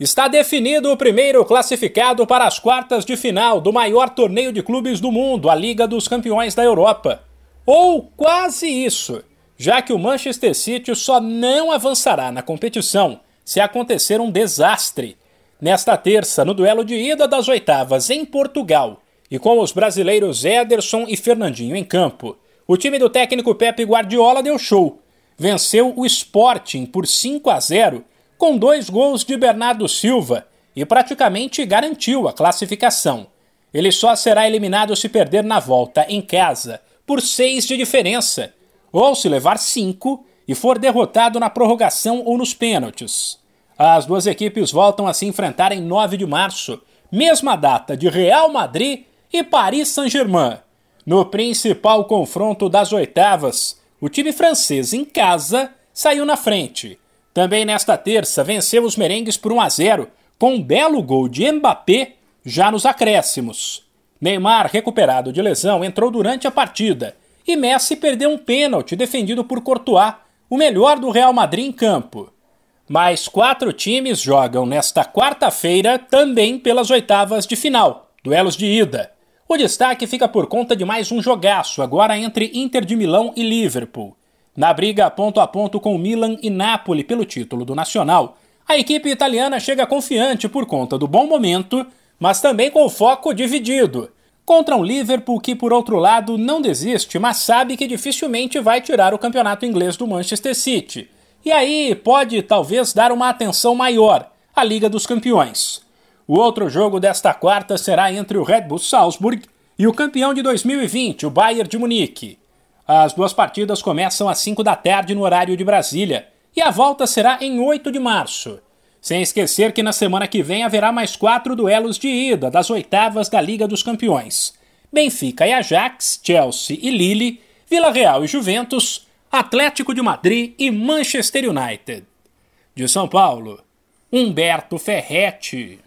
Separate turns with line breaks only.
Está definido o primeiro classificado para as quartas de final do maior torneio de clubes do mundo, a Liga dos Campeões da Europa. Ou quase isso, já que o Manchester City só não avançará na competição se acontecer um desastre. Nesta terça, no duelo de ida das oitavas em Portugal, e com os brasileiros Ederson e Fernandinho em campo, o time do técnico Pepe Guardiola deu show. Venceu o Sporting por 5 a 0 com dois gols de Bernardo Silva e praticamente garantiu a classificação. Ele só será eliminado se perder na volta em casa, por seis de diferença, ou se levar cinco e for derrotado na prorrogação ou nos pênaltis. As duas equipes voltam a se enfrentar em 9 de março, mesma data de Real Madrid e Paris Saint-Germain. No principal confronto das oitavas, o time francês em casa saiu na frente também nesta terça, venceu os merengues por 1 a 0, com um belo gol de Mbappé já nos acréscimos. Neymar, recuperado de lesão, entrou durante a partida e Messi perdeu um pênalti defendido por Courtois, o melhor do Real Madrid em campo. Mais quatro times jogam nesta quarta-feira também pelas oitavas de final, duelos de ida. O destaque fica por conta de mais um jogaço, agora entre Inter de Milão e Liverpool. Na briga ponto a ponto com Milan e Napoli pelo título do Nacional, a equipe italiana chega confiante por conta do bom momento, mas também com o foco dividido. Contra um Liverpool que, por outro lado, não desiste, mas sabe que dificilmente vai tirar o campeonato inglês do Manchester City. E aí pode talvez dar uma atenção maior à Liga dos Campeões. O outro jogo desta quarta será entre o Red Bull Salzburg e o campeão de 2020, o Bayern de Munique. As duas partidas começam às 5 da tarde no horário de Brasília e a volta será em 8 de março. Sem esquecer que na semana que vem haverá mais quatro duelos de ida das oitavas da Liga dos Campeões: Benfica e Ajax, Chelsea e Lille, Vila Real e Juventus, Atlético de Madrid e Manchester United. De São Paulo, Humberto Ferretti.